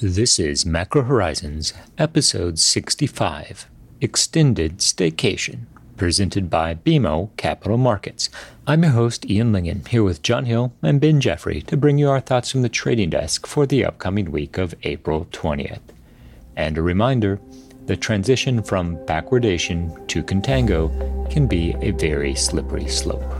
This is Macro Horizons, episode 65 Extended Staycation, presented by BMO Capital Markets. I'm your host, Ian Lyngen, here with John Hill and Ben Jeffrey to bring you our thoughts from the trading desk for the upcoming week of April 20th. And a reminder the transition from backwardation to contango can be a very slippery slope.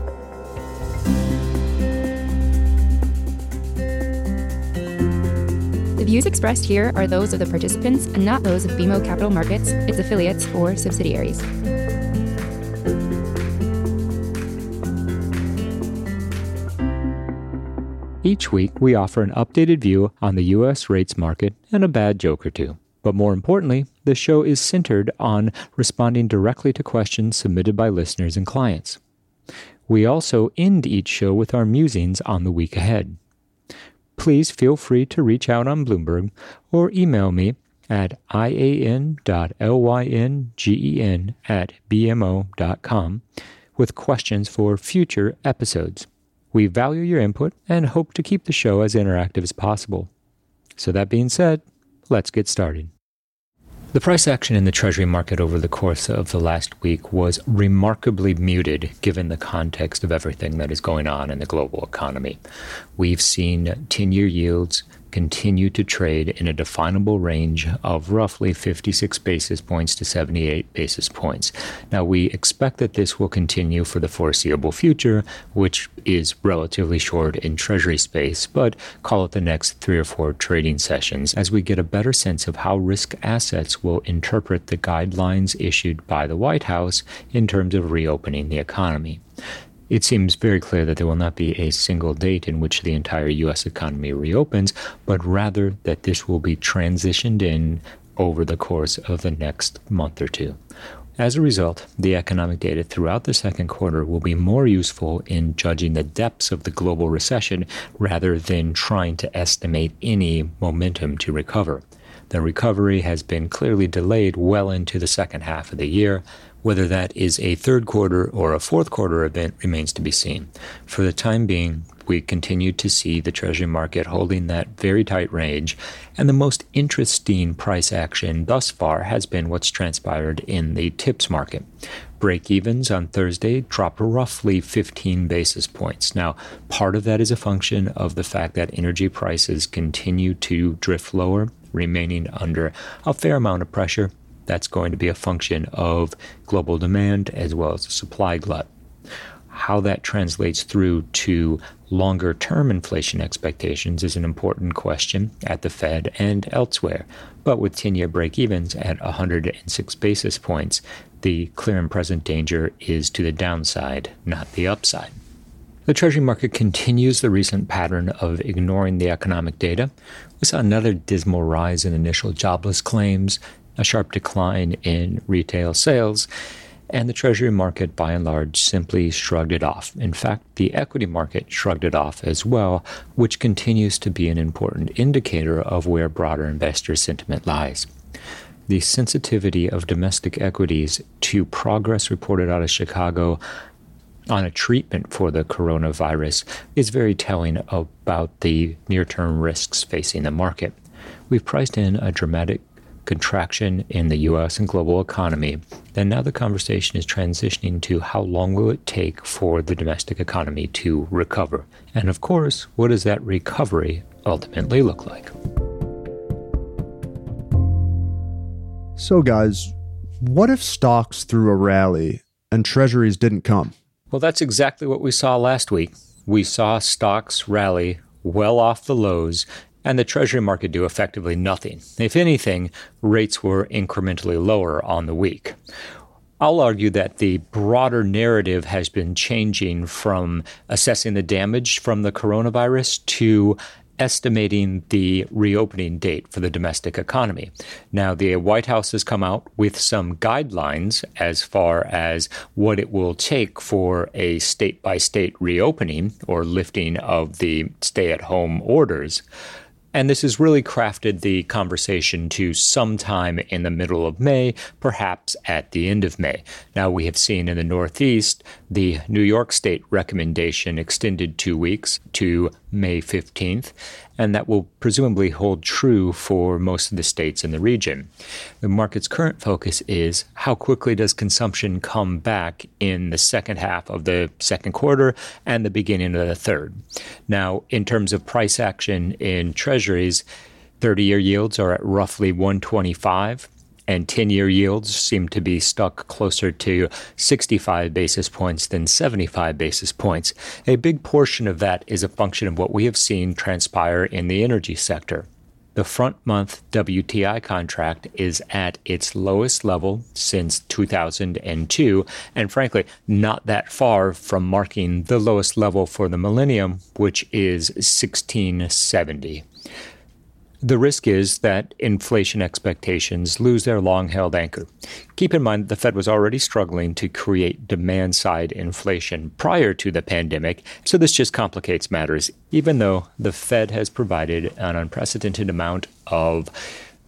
Views expressed here are those of the participants and not those of BMO Capital Markets, its affiliates, or subsidiaries. Each week, we offer an updated view on the U.S. rates market and a bad joke or two. But more importantly, the show is centered on responding directly to questions submitted by listeners and clients. We also end each show with our musings on the week ahead please feel free to reach out on Bloomberg or email me at ian.lyngen at bmo.com with questions for future episodes. We value your input and hope to keep the show as interactive as possible. So, that being said, let's get started. The price action in the Treasury market over the course of the last week was remarkably muted given the context of everything that is going on in the global economy. We've seen 10 year yields continue to trade in a definable range of roughly 56 basis points to 78 basis points. Now, we expect that this will continue for the foreseeable future, which is relatively short in Treasury space, but call it the next three or four trading sessions as we get a better sense of how risk assets will interpret the guidelines issued by the White House in terms of reopening the economy. It seems very clear that there will not be a single date in which the entire U.S. economy reopens, but rather that this will be transitioned in over the course of the next month or two. As a result, the economic data throughout the second quarter will be more useful in judging the depths of the global recession rather than trying to estimate any momentum to recover. The recovery has been clearly delayed well into the second half of the year, whether that is a third quarter or a fourth quarter event remains to be seen. For the time being, we continue to see the Treasury market holding that very tight range, and the most interesting price action thus far has been what's transpired in the TIPS market. Break evens on Thursday dropped roughly 15 basis points. Now, part of that is a function of the fact that energy prices continue to drift lower, remaining under a fair amount of pressure that's going to be a function of global demand as well as the supply glut. How that translates through to longer term inflation expectations is an important question at the Fed and elsewhere. But with 10 year break evens at 106 basis points, the clear and present danger is to the downside, not the upside. The Treasury market continues the recent pattern of ignoring the economic data. We saw another dismal rise in initial jobless claims, a sharp decline in retail sales, and the Treasury market, by and large, simply shrugged it off. In fact, the equity market shrugged it off as well, which continues to be an important indicator of where broader investor sentiment lies. The sensitivity of domestic equities to progress reported out of Chicago on a treatment for the coronavirus is very telling about the near term risks facing the market. We've priced in a dramatic contraction in the US and global economy, then now the conversation is transitioning to how long will it take for the domestic economy to recover? And of course, what does that recovery ultimately look like? So, guys, what if stocks threw a rally and treasuries didn't come? Well, that's exactly what we saw last week. We saw stocks rally well off the lows and the Treasury market do effectively nothing. If anything, rates were incrementally lower on the week. I'll argue that the broader narrative has been changing from assessing the damage from the coronavirus to estimating the reopening date for the domestic economy. Now, the White House has come out with some guidelines as far as what it will take for a state by state reopening or lifting of the stay at home orders. And this has really crafted the conversation to sometime in the middle of May, perhaps at the end of May. Now, we have seen in the Northeast the New York State recommendation extended two weeks to May 15th. And that will presumably hold true for most of the states in the region. The market's current focus is how quickly does consumption come back in the second half of the second quarter and the beginning of the third. Now, in terms of price action in treasuries, 30 year yields are at roughly 125 and 10 year yields seem to be stuck closer to 65 basis points than 75 basis points. A big portion of that is a function of what we have seen transpire in the energy sector. The front month WTI contract is at its lowest level since 2002, and frankly, not that far from marking the lowest level for the millennium, which is 1670. The risk is that inflation expectations lose their long held anchor. Keep in mind the Fed was already struggling to create demand side inflation prior to the pandemic, so this just complicates matters, even though the Fed has provided an unprecedented amount of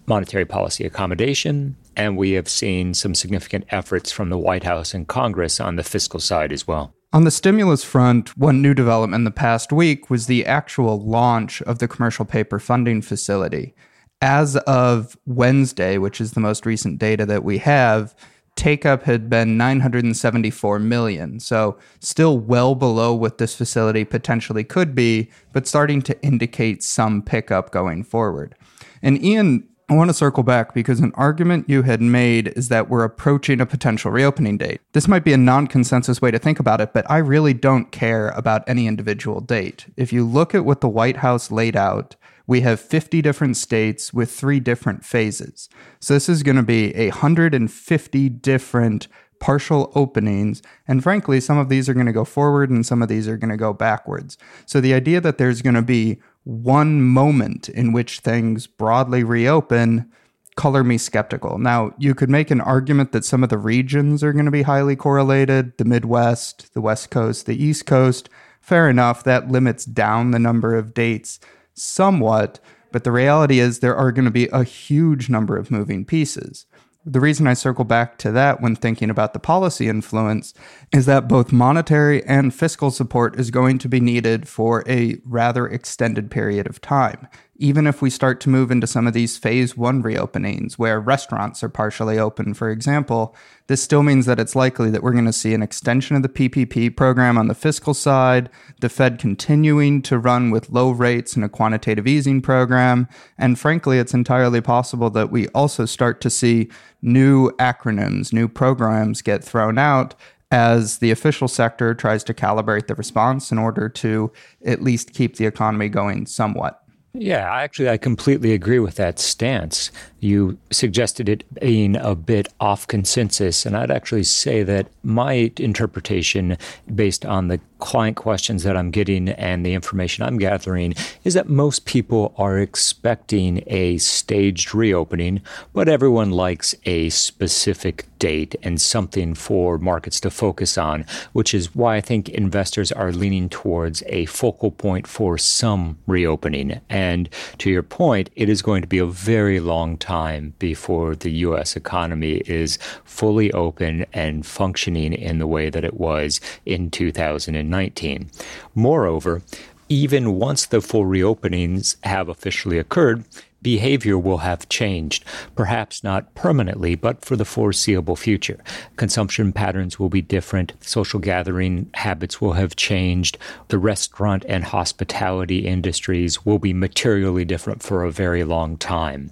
monetary policy accommodation, and we have seen some significant efforts from the White House and Congress on the fiscal side as well. On the stimulus front, one new development the past week was the actual launch of the commercial paper funding facility. As of Wednesday, which is the most recent data that we have, take up had been 974 million. So, still well below what this facility potentially could be, but starting to indicate some pickup going forward. And Ian I want to circle back because an argument you had made is that we're approaching a potential reopening date. This might be a non consensus way to think about it, but I really don't care about any individual date. If you look at what the White House laid out, we have 50 different states with three different phases. So this is going to be 150 different partial openings. And frankly, some of these are going to go forward and some of these are going to go backwards. So the idea that there's going to be one moment in which things broadly reopen color me skeptical. Now, you could make an argument that some of the regions are going to be highly correlated the Midwest, the West Coast, the East Coast. Fair enough, that limits down the number of dates somewhat, but the reality is there are going to be a huge number of moving pieces. The reason I circle back to that when thinking about the policy influence is that both monetary and fiscal support is going to be needed for a rather extended period of time even if we start to move into some of these phase one reopenings where restaurants are partially open, for example, this still means that it's likely that we're going to see an extension of the PPP program on the fiscal side, the Fed continuing to run with low rates and a quantitative easing program. And frankly, it's entirely possible that we also start to see new acronyms, new programs get thrown out as the official sector tries to calibrate the response in order to at least keep the economy going somewhat. Yeah, actually, I completely agree with that stance. You suggested it being a bit off consensus, and I'd actually say that my interpretation, based on the client questions that I'm getting and the information I'm gathering is that most people are expecting a staged reopening, but everyone likes a specific date and something for markets to focus on, which is why I think investors are leaning towards a focal point for some reopening. And to your point, it is going to be a very long time before the U.S. economy is fully open and functioning in the way that it was in 2019. Moreover, even once the full reopenings have officially occurred, behavior will have changed, perhaps not permanently, but for the foreseeable future. Consumption patterns will be different, social gathering habits will have changed, the restaurant and hospitality industries will be materially different for a very long time.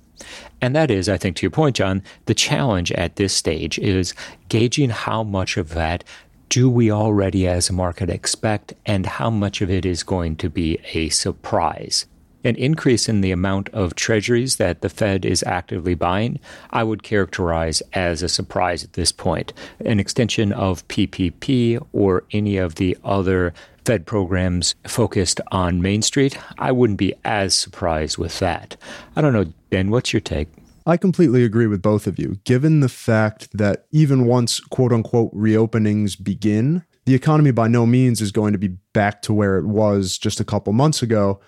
And that is, I think, to your point, John, the challenge at this stage is gauging how much of that do we already as a market expect, and how much of it is going to be a surprise? An increase in the amount of treasuries that the Fed is actively buying, I would characterize as a surprise at this point. An extension of PPP or any of the other Fed programs focused on Main Street, I wouldn't be as surprised with that. I don't know, Ben, what's your take? I completely agree with both of you. Given the fact that even once quote unquote reopenings begin, the economy by no means is going to be back to where it was just a couple months ago.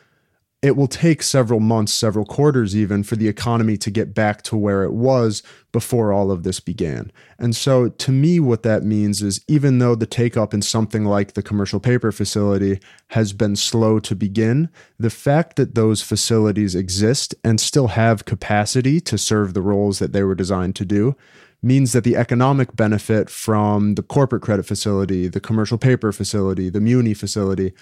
It will take several months, several quarters even, for the economy to get back to where it was before all of this began. And so, to me, what that means is even though the take up in something like the commercial paper facility has been slow to begin, the fact that those facilities exist and still have capacity to serve the roles that they were designed to do means that the economic benefit from the corporate credit facility, the commercial paper facility, the muni facility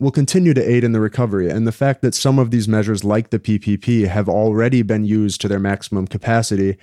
will continue to aid in the recovery. And the fact that some of these measures, like the PPP, have already been used to their maximum capacity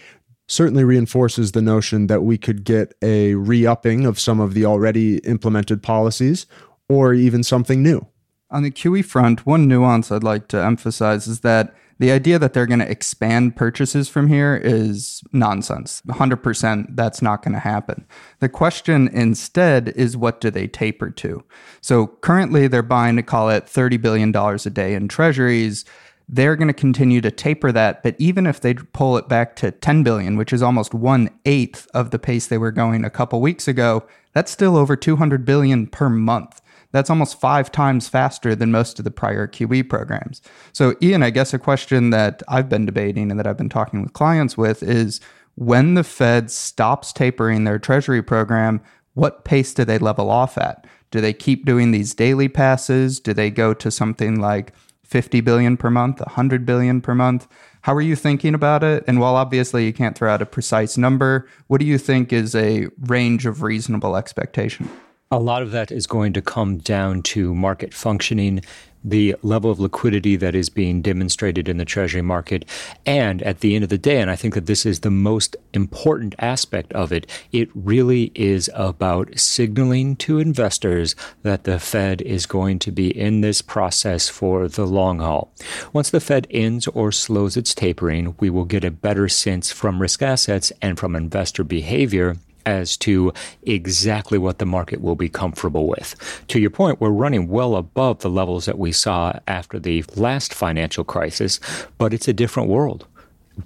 certainly reinforces the notion that we could get a re upping of some of the already implemented policies or even something new. On the QE front, one nuance I'd like to emphasize is that the idea that they're going to expand purchases from here is nonsense. 100% that's not going to happen. The question instead is what do they taper to? So currently they're buying to call it $30 billion a day in treasuries. They're going to continue to taper that, but even if they pull it back to 10 billion, which is almost one eighth of the pace they were going a couple weeks ago, that's still over 200 billion per month. That's almost five times faster than most of the prior QE programs. So, Ian, I guess a question that I've been debating and that I've been talking with clients with is when the Fed stops tapering their Treasury program, what pace do they level off at? Do they keep doing these daily passes? Do they go to something like 50 billion per month, 100 billion per month? How are you thinking about it? And while obviously you can't throw out a precise number, what do you think is a range of reasonable expectation? A lot of that is going to come down to market functioning, the level of liquidity that is being demonstrated in the Treasury market. And at the end of the day, and I think that this is the most important aspect of it, it really is about signaling to investors that the Fed is going to be in this process for the long haul. Once the Fed ends or slows its tapering, we will get a better sense from risk assets and from investor behavior as to exactly what the market will be comfortable with. To your point, we're running well above the levels that we saw after the last financial crisis, but it's a different world.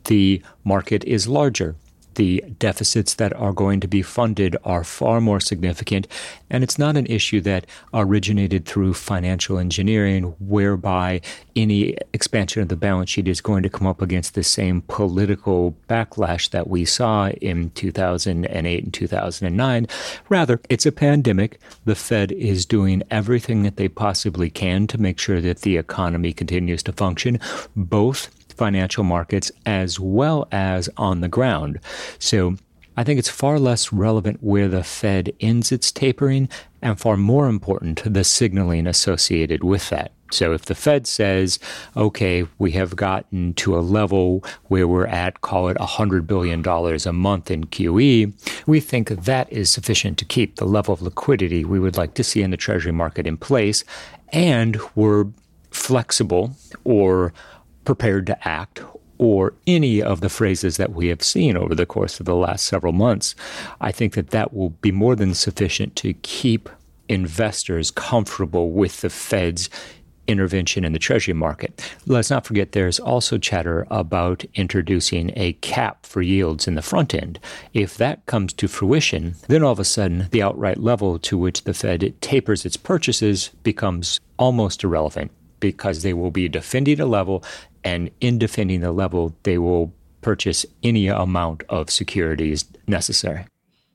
The market is larger the deficits that are going to be funded are far more significant. And it's not an issue that originated through financial engineering, whereby any expansion of the balance sheet is going to come up against the same political backlash that we saw in 2008 and 2009. Rather, it's a pandemic. The Fed is doing everything that they possibly can to make sure that the economy continues to function, both financial markets as well as on the ground. So I think it's far less relevant where the Fed ends its tapering and far more important the signaling associated with that. So if the Fed says, okay, we have gotten to a level where we're at, call it $100 billion a month in QE, we think that is sufficient to keep the level of liquidity we would like to see in the Treasury market in place. And we're flexible or prepared to act or any of the phrases that we have seen over the course of the last several months, I think that that will be more than sufficient to keep investors comfortable with the Fed's intervention in the Treasury market. Let's not forget there's also chatter about introducing a cap for yields in the front end. If that comes to fruition, then all of a sudden the outright level to which the Fed tapers its purchases becomes almost irrelevant because they will be defending a level and in defending the level, they will purchase any amount of securities necessary.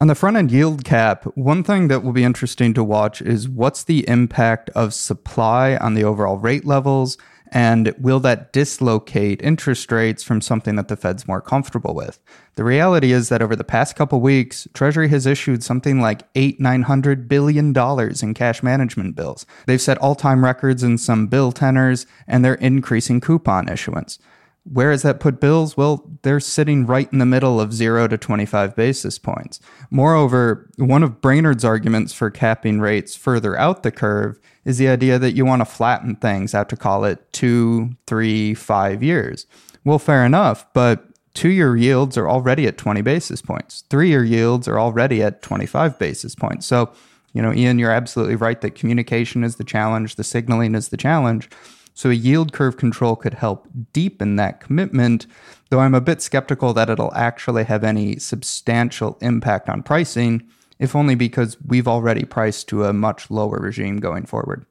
On the front end yield cap, one thing that will be interesting to watch is what's the impact of supply on the overall rate levels and will that dislocate interest rates from something that the Fed's more comfortable with? The reality is that over the past couple weeks, Treasury has issued something like eight, nine hundred billion dollars in cash management bills. They've set all-time records in some bill tenors, and they're increasing coupon issuance. Where has that put bills? Well, they're sitting right in the middle of 0 to 25 basis points. Moreover, one of Brainard's arguments for capping rates further out the curve is the idea that you want to flatten things out to call it two, three, five years. Well, fair enough, but two year yields are already at 20 basis points. Three year yields are already at 25 basis points. So, you know, Ian, you're absolutely right that communication is the challenge, the signaling is the challenge. So a yield curve control could help deepen that commitment, though I'm a bit skeptical that it'll actually have any substantial impact on pricing, if only because we've already priced to a much lower regime going forward.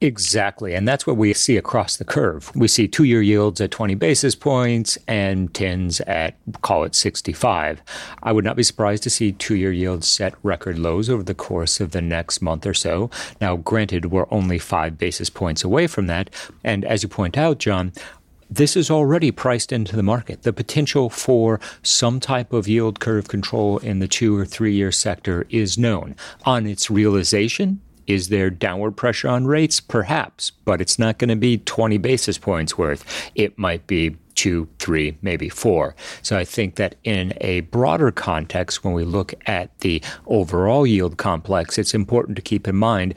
Exactly. And that's what we see across the curve. We see two year yields at 20 basis points and 10s at, call it 65. I would not be surprised to see two year yields set record lows over the course of the next month or so. Now, granted, we're only five basis points away from that. And as you point out, John, this is already priced into the market. The potential for some type of yield curve control in the two or three year sector is known. On its realization, is there downward pressure on rates? Perhaps, but it's not going to be 20 basis points worth. It might be two, three, maybe four. So I think that in a broader context, when we look at the overall yield complex, it's important to keep in mind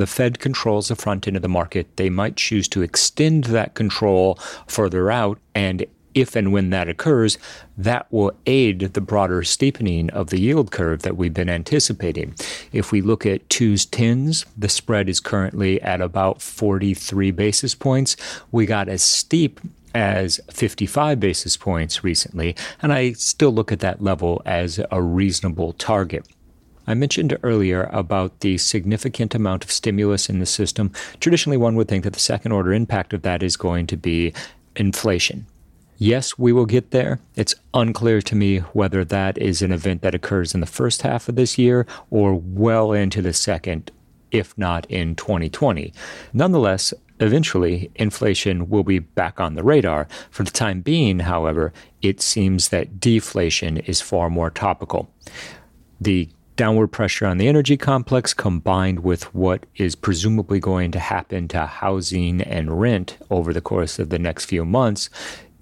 the Fed controls the front end of the market. They might choose to extend that control further out. And if and when that occurs, that will aid the broader steepening of the yield curve that we've been anticipating. If we look at twos, tens, the spread is currently at about 43 basis points. We got as steep as 55 basis points recently, and I still look at that level as a reasonable target. I mentioned earlier about the significant amount of stimulus in the system. Traditionally, one would think that the second order impact of that is going to be inflation. Yes, we will get there. It's unclear to me whether that is an event that occurs in the first half of this year or well into the second, if not in 2020. Nonetheless, eventually inflation will be back on the radar. For the time being, however, it seems that deflation is far more topical. The downward pressure on the energy complex combined with what is presumably going to happen to housing and rent over the course of the next few months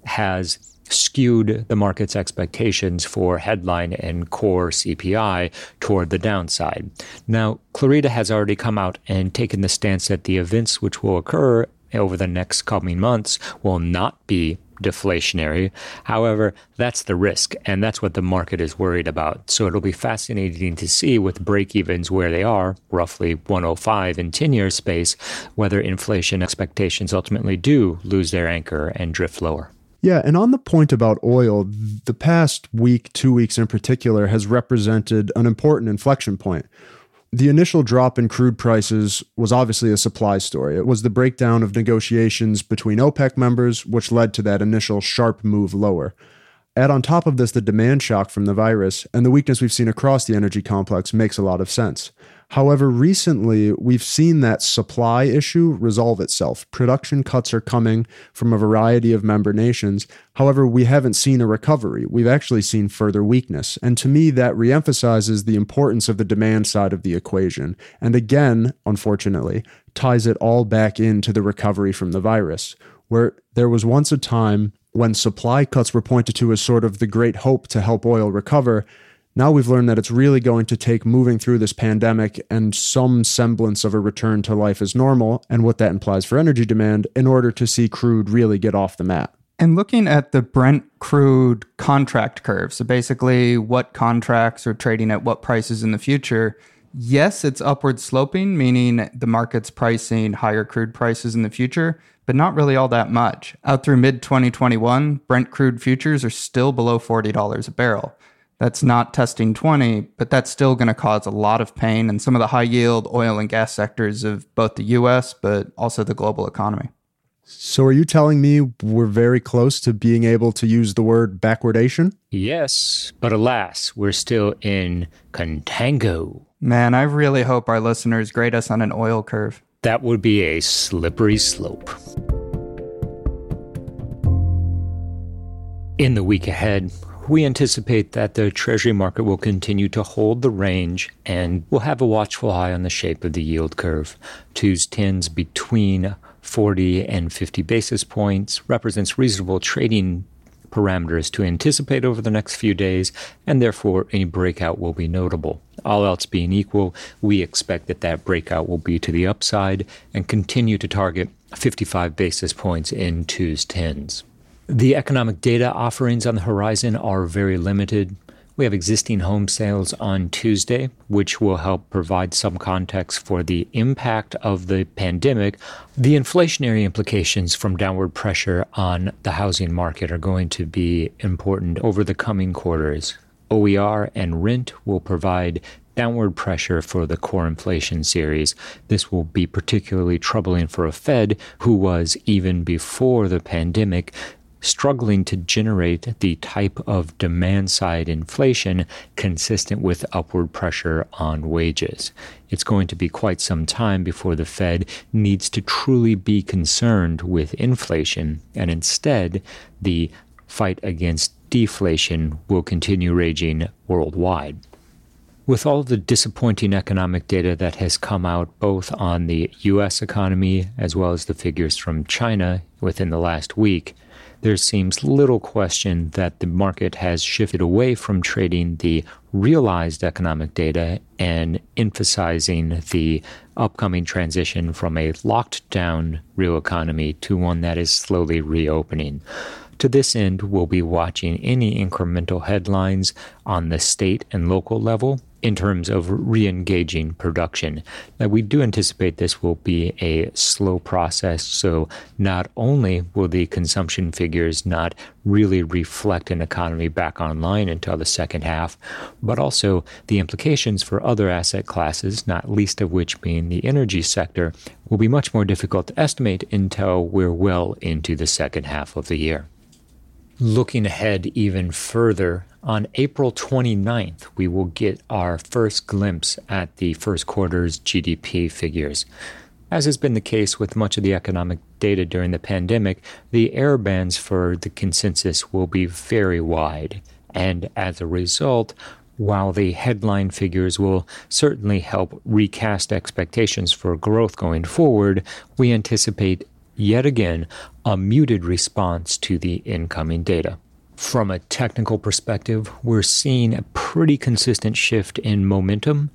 has skewed the market's expectations for headline and core CPI toward the downside. Now, Clarida has already come out and taken the stance that the events which will occur over the next coming months will not be deflationary. However, that's the risk, and that's what the market is worried about. So it'll be fascinating to see with break evens where they are, roughly 105 in 10 year space, whether inflation expectations ultimately do lose their anchor and drift lower. Yeah, and on the point about oil, the past week, two weeks in particular, has represented an important inflection point. The initial drop in crude prices was obviously a supply story. It was the breakdown of negotiations between OPEC members, which led to that initial sharp move lower. Add on top of this the demand shock from the virus, and the weakness we've seen across the energy complex makes a lot of sense. However, recently we've seen that supply issue resolve itself. Production cuts are coming from a variety of member nations. However, we haven't seen a recovery. We've actually seen further weakness. And to me, that reemphasizes the importance of the demand side of the equation. And again, unfortunately, ties it all back into the recovery from the virus, where there was once a time when supply cuts were pointed to as sort of the great hope to help oil recover. Now we've learned that it's really going to take moving through this pandemic and some semblance of a return to life as normal and what that implies for energy demand in order to see crude really get off the mat. And looking at the Brent crude contract curve, so basically what contracts are trading at what prices in the future, yes, it's upward sloping, meaning the market's pricing higher crude prices in the future, but not really all that much. Out through mid 2021, Brent crude futures are still below $40 a barrel. That's not testing 20, but that's still going to cause a lot of pain in some of the high yield oil and gas sectors of both the US, but also the global economy. So, are you telling me we're very close to being able to use the word backwardation? Yes, but alas, we're still in contango. Man, I really hope our listeners grade us on an oil curve. That would be a slippery slope. In the week ahead, we anticipate that the Treasury market will continue to hold the range and we'll have a watchful eye on the shape of the yield curve. Twos tens between 40 and 50 basis points represents reasonable trading parameters to anticipate over the next few days, and therefore any breakout will be notable. All else being equal, we expect that that breakout will be to the upside and continue to target 55 basis points in twos tens. The economic data offerings on the horizon are very limited. We have existing home sales on Tuesday, which will help provide some context for the impact of the pandemic. The inflationary implications from downward pressure on the housing market are going to be important over the coming quarters. OER and rent will provide downward pressure for the core inflation series. This will be particularly troubling for a Fed who was, even before the pandemic, struggling to generate the type of demand side inflation consistent with upward pressure on wages. It's going to be quite some time before the Fed needs to truly be concerned with inflation, and instead, the fight against deflation will continue raging worldwide. With all the disappointing economic data that has come out both on the US economy as well as the figures from China within the last week, there seems little question that the market has shifted away from trading the realized economic data and emphasizing the upcoming transition from a locked down real economy to one that is slowly reopening. To this end, we'll be watching any incremental headlines on the state and local level in terms of re engaging production. Now, we do anticipate this will be a slow process, so not only will the consumption figures not really reflect an economy back online until the second half, but also the implications for other asset classes, not least of which being the energy sector, will be much more difficult to estimate until we're well into the second half of the year. Looking ahead even further, on April 29th, we will get our first glimpse at the first quarter's GDP figures. As has been the case with much of the economic data during the pandemic, the error bands for the consensus will be very wide. And as a result, while the headline figures will certainly help recast expectations for growth going forward, we anticipate yet again a muted response to the incoming data. From a technical perspective, we're seeing a pretty consistent shift in momentum.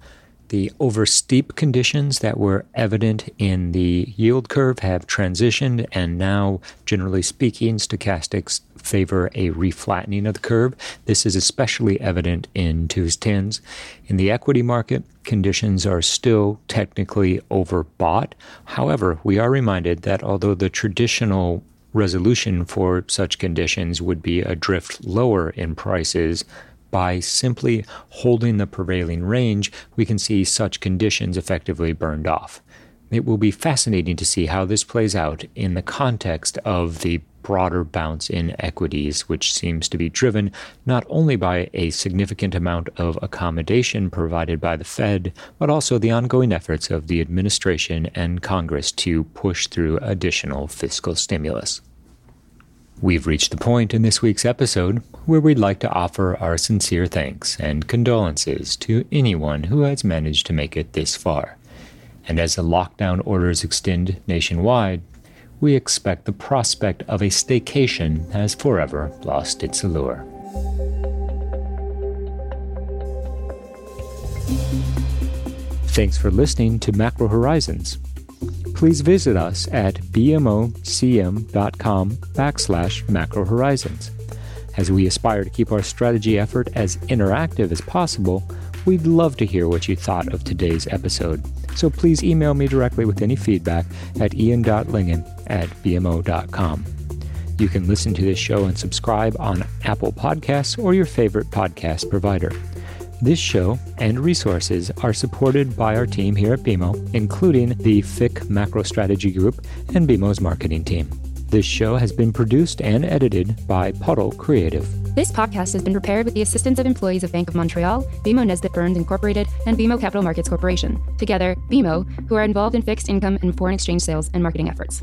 The oversteep conditions that were evident in the yield curve have transitioned, and now, generally speaking, stochastics favor a reflattening of the curve. This is especially evident in twos tens. In the equity market, conditions are still technically overbought. However, we are reminded that although the traditional resolution for such conditions would be a drift lower in prices. By simply holding the prevailing range, we can see such conditions effectively burned off. It will be fascinating to see how this plays out in the context of the broader bounce in equities, which seems to be driven not only by a significant amount of accommodation provided by the Fed, but also the ongoing efforts of the administration and Congress to push through additional fiscal stimulus. We've reached the point in this week's episode where we'd like to offer our sincere thanks and condolences to anyone who has managed to make it this far. And as the lockdown orders extend nationwide, we expect the prospect of a staycation has forever lost its allure. Thanks for listening to Macro Horizons. Please visit us at bmocm.com backslash macro horizons. As we aspire to keep our strategy effort as interactive as possible, we'd love to hear what you thought of today's episode. So please email me directly with any feedback at ian.lyngen at bmo.com. You can listen to this show and subscribe on Apple Podcasts or your favorite podcast provider. This show and resources are supported by our team here at BMO, including the FIC Macro Strategy Group and BMO's marketing team. This show has been produced and edited by Puddle Creative. This podcast has been prepared with the assistance of employees of Bank of Montreal, BMO Nesbitt Burns Incorporated, and BMO Capital Markets Corporation. Together, BMO, who are involved in fixed income and foreign exchange sales and marketing efforts.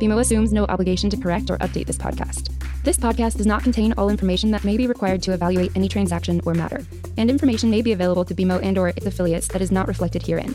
BMO assumes no obligation to correct or update this podcast. This podcast does not contain all information that may be required to evaluate any transaction or matter, and information may be available to BMO and or its affiliates that is not reflected herein.